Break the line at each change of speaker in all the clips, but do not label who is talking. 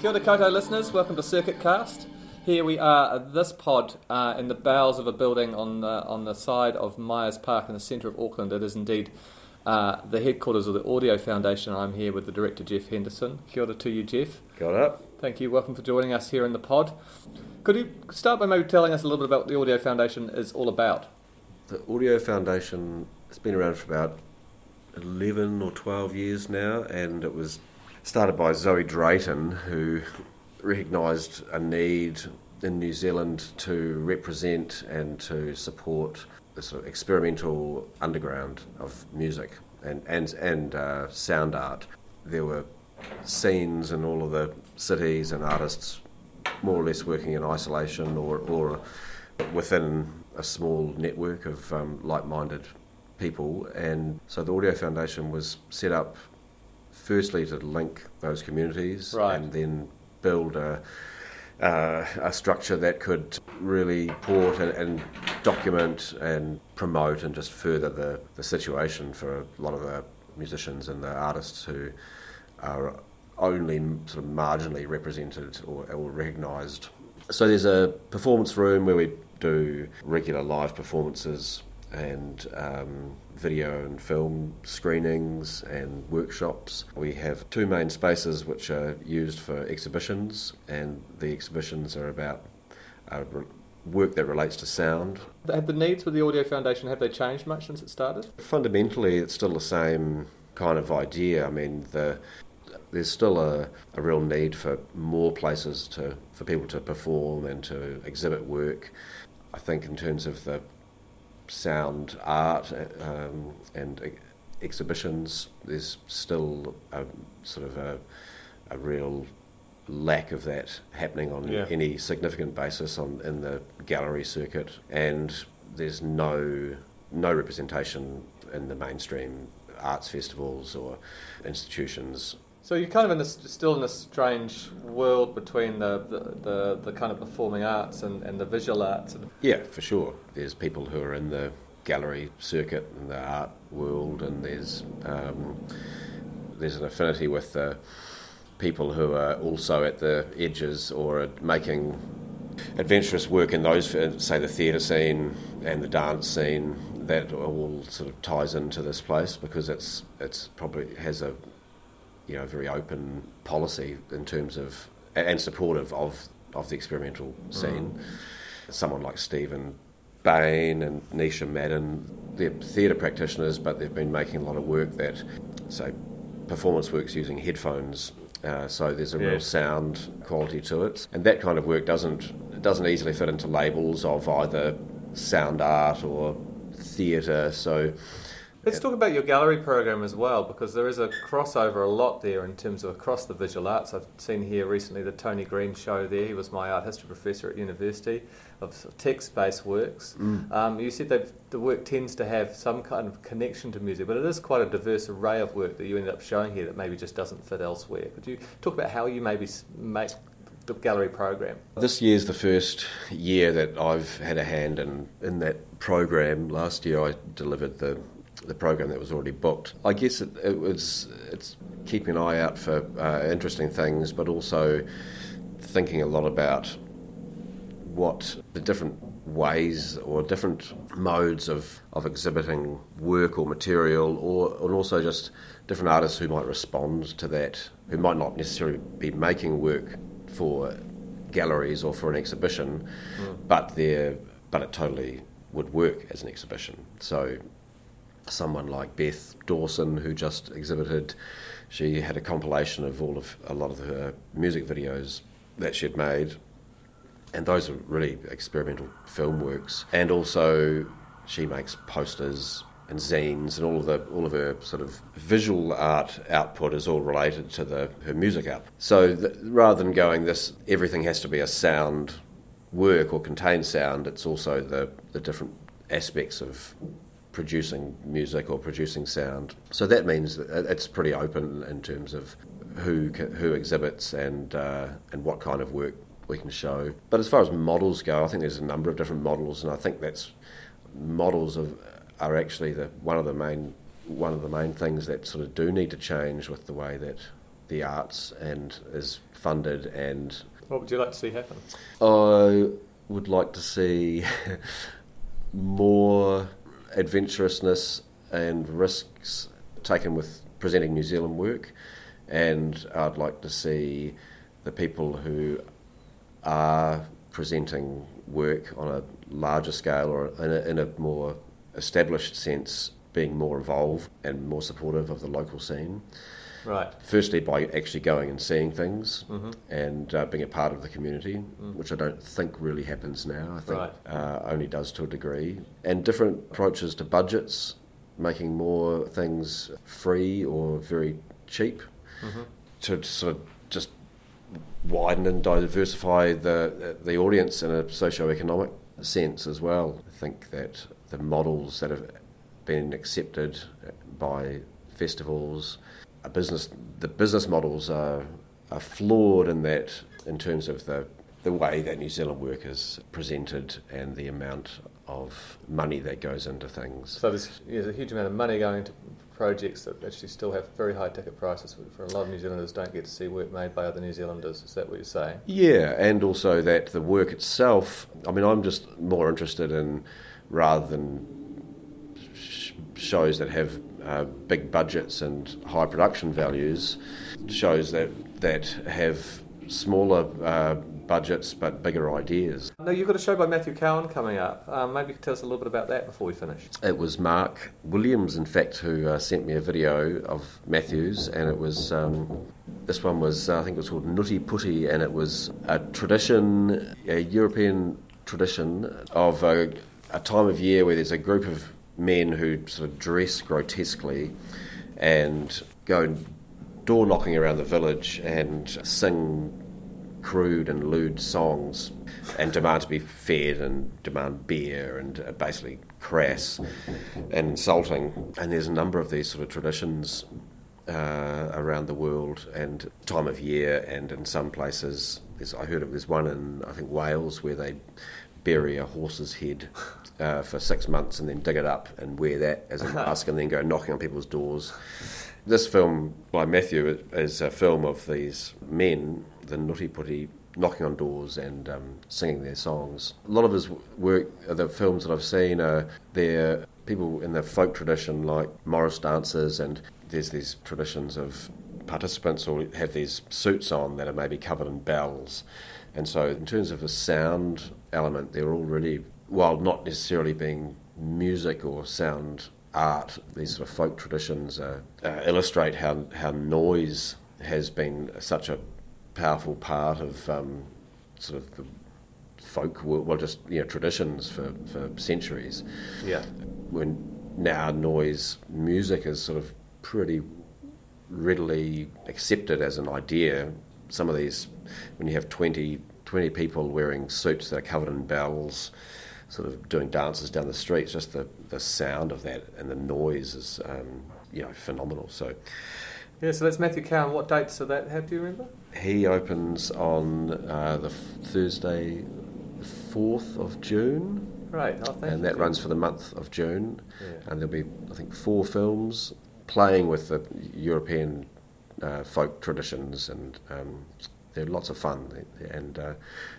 Kia ora koutou listeners, welcome to Circuit Cast. Here we are at this pod uh, in the bowels of a building on the, on the side of Myers Park in the centre of Auckland. It is indeed uh, the headquarters of the Audio Foundation. I'm here with the director Jeff Henderson. Kia ora to you, Jeff.
Got up.
Thank you. Welcome for joining us here in the pod. Could you start by maybe telling us a little bit about what the Audio Foundation is all about?
The Audio Foundation has been around for about 11 or 12 years now, and it was started by Zoe Drayton, who recognised a need in New Zealand to represent and to support the sort of experimental underground of music and, and, and uh, sound art. There were scenes in all of the cities and artists more or less working in isolation or, or within a small network of um, like minded people. And so the Audio Foundation was set up firstly to link those communities
Right.
and then build a, uh, a structure that could really port and, and document and promote and just further the, the situation for a lot of the musicians and the artists who are only sort of marginally represented or, or recognised. So there's a performance room where we do regular live performances and um, video and film screenings and workshops. We have two main spaces which are used for exhibitions, and the exhibitions are about uh, work that relates to sound.
Have the needs with the Audio Foundation, have they changed much since it started?
Fundamentally, it's still the same kind of idea. I mean, the there's still a, a real need for more places to for people to perform and to exhibit work. I think in terms of the sound art um, and ex- exhibitions, there's still a sort of a, a real lack of that happening on
Yeah.
any significant basis on in the gallery circuit, and there's no no representation in the mainstream arts festivals or institutions.
So you're kind of in this, still in this strange world between the, the, the, the kind of performing arts and, and the visual arts. And
Yeah, for sure. There's people who are in the gallery circuit and the art world, and there's um, there's an affinity with the people who are also at the edges or are making adventurous work in those, uh, say, the theatre scene and the dance scene. That all sort of ties into this place because it's it's probably has a you know very open policy in terms of and supportive of of the experimental scene. Someone like Stephen Bain and Nisha Madhan, they're theatre practitioners, but they've been making a lot of work that say performance works using headphones. Uh, so there's a
Yeah.
real sound quality to it, and that kind of work doesn't doesn't easily fit into labels of either sound art or theatre. So
Let's talk about your gallery program as well, because there is a crossover a lot there in terms of across the visual arts. I've seen here recently the Tony Green show there. He was my art history professor at university of text-based works. Um, you said that the work tends to have some kind of connection to music, but it is quite a diverse array of work that you ended up showing here that maybe just doesn't fit elsewhere. Could you talk about how you maybe make the gallery program?
This year's the first year that I've had a hand in, in that program. Last year I delivered the the program that was already booked. I guess it, it was it's keeping an eye out for uh, interesting things, but also thinking a lot about what the different ways or different modes of, of exhibiting work or material or and also just different artists who might respond to that who might not necessarily be making work for galleries or for an exhibition but they're but it totally would work as an exhibition so someone like Beth Dawson, who just exhibited. She had a compilation of all of a lot of her music videos that she'd made, and those are really experimental film works. And also, she makes posters and zines, and all of the all of her sort of visual art output is all related to the her music output. So th- rather than going this, everything has to be a sound work or contain sound. It's also the the different aspects of producing music or producing sound. So that means that it's pretty open in terms of who who exhibits and uh, and what kind of work we can show. But as far as models go, I think there's a number of different models, and I think that's models of, are actually the one of the main one of the main things that sort of do need to change with the way that the arts and is funded. And
what would you like to see happen?
I would like to see more adventurousness and risks taken with presenting New Zealand work, and I'd like to see the people who are presenting work on a larger scale or in a, in a more established sense being more involved and more supportive of the local scene.
Right.
Firstly, by actually going and seeing things
Mm-hmm.
and uh, being a part of the community, which I don't think really happens now. I think
Right.
uh, only does to a degree. And different approaches to budgets, making more things free or very cheap
Mm-hmm.
to sort of just widen and diversify the the audience in a socio-economic sense as well. I think that the models that have been accepted by festivals, a business, the business models are are flawed in that in terms of the the way that New Zealand work is presented and the amount of money that goes into things.
So there's, yeah, there's a huge amount of money going into projects that actually still have very high ticket prices for a lot of New Zealanders don't get to see work made by other New Zealanders. Is that what you're saying?
Yeah, and also that the work itself. I mean, I'm just more interested in rather than sh- shows that have uh, big budgets and high production values, shows that that have smaller uh, budgets but bigger ideas.
No, you've got a show by Matthew Cowan coming up. Um, maybe you could tell us a little bit about that before we finish.
It was Mark Williams, in fact, who uh, sent me a video of Matthews, and it was um, this one was uh, I think it was called Nutty Putty, and it was a tradition, a European tradition of a, a time of year where there's a group of men who sort of dress grotesquely and go door knocking around the village and sing crude and lewd songs and demand to be fed and demand beer and basically crass and insulting. And there's a number of these sort of traditions uh, around the world and time of year, and in some places, I heard of there's one in I think Wales where they bury a horse's head uh, for six months and then dig it up and wear that as a mask and then go knocking on people's doors. This film by Matthew is a film of these men, the nutty putty, knocking on doors and um, singing their songs. A lot of his work, uh, the films that I've seen, are they're people in the folk tradition like Morris dancers, and there's these traditions of participants who have these suits on that are maybe covered in bells. And so, in terms of a sound element, they're all really, while not necessarily being music or sound art, these sort of folk traditions uh, uh, illustrate how, how noise has been such a powerful part of um, sort of the folk, world, well, just you know, traditions for, for centuries.
Yeah.
When now noise music is sort of pretty readily accepted as an idea. Some of these, when you have 20, 20 people wearing suits that are covered in bells, sort of doing dances down the streets, just the, the sound of that and the noise is, um, you know, phenomenal. So
Yeah, so that's Matthew Cowan. What dates are that? How do you remember?
he opens on uh, the f- Thursday, the 4th of June.
Great. Oh,
and that runs for the month of June.
Yeah.
And there'll be, I think, four films playing with the European uh, folk traditions, and um, they're lots of fun. And uh,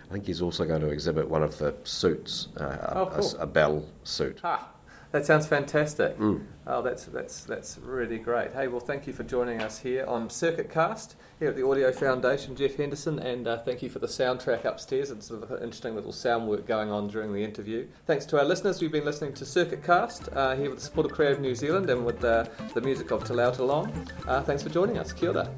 I think he's also going to exhibit one of the suits, uh, a-
Oh, cool.
a bell suit.
Ah, that sounds fantastic.
Mm.
Oh, that's that's that's really great. Hey, well, thank you for joining us here on Circuit Cast here at the Audio Foundation, Jeff Henderson, and uh, thank you for the soundtrack upstairs. It's sort of an interesting little sound work going on during the interview. Thanks to our listeners. We've been listening to Circuit Cast uh, here with the support of Creative New Zealand and with uh, the music of Te Lau Te Long. Uh, thanks for joining us. Kia ora.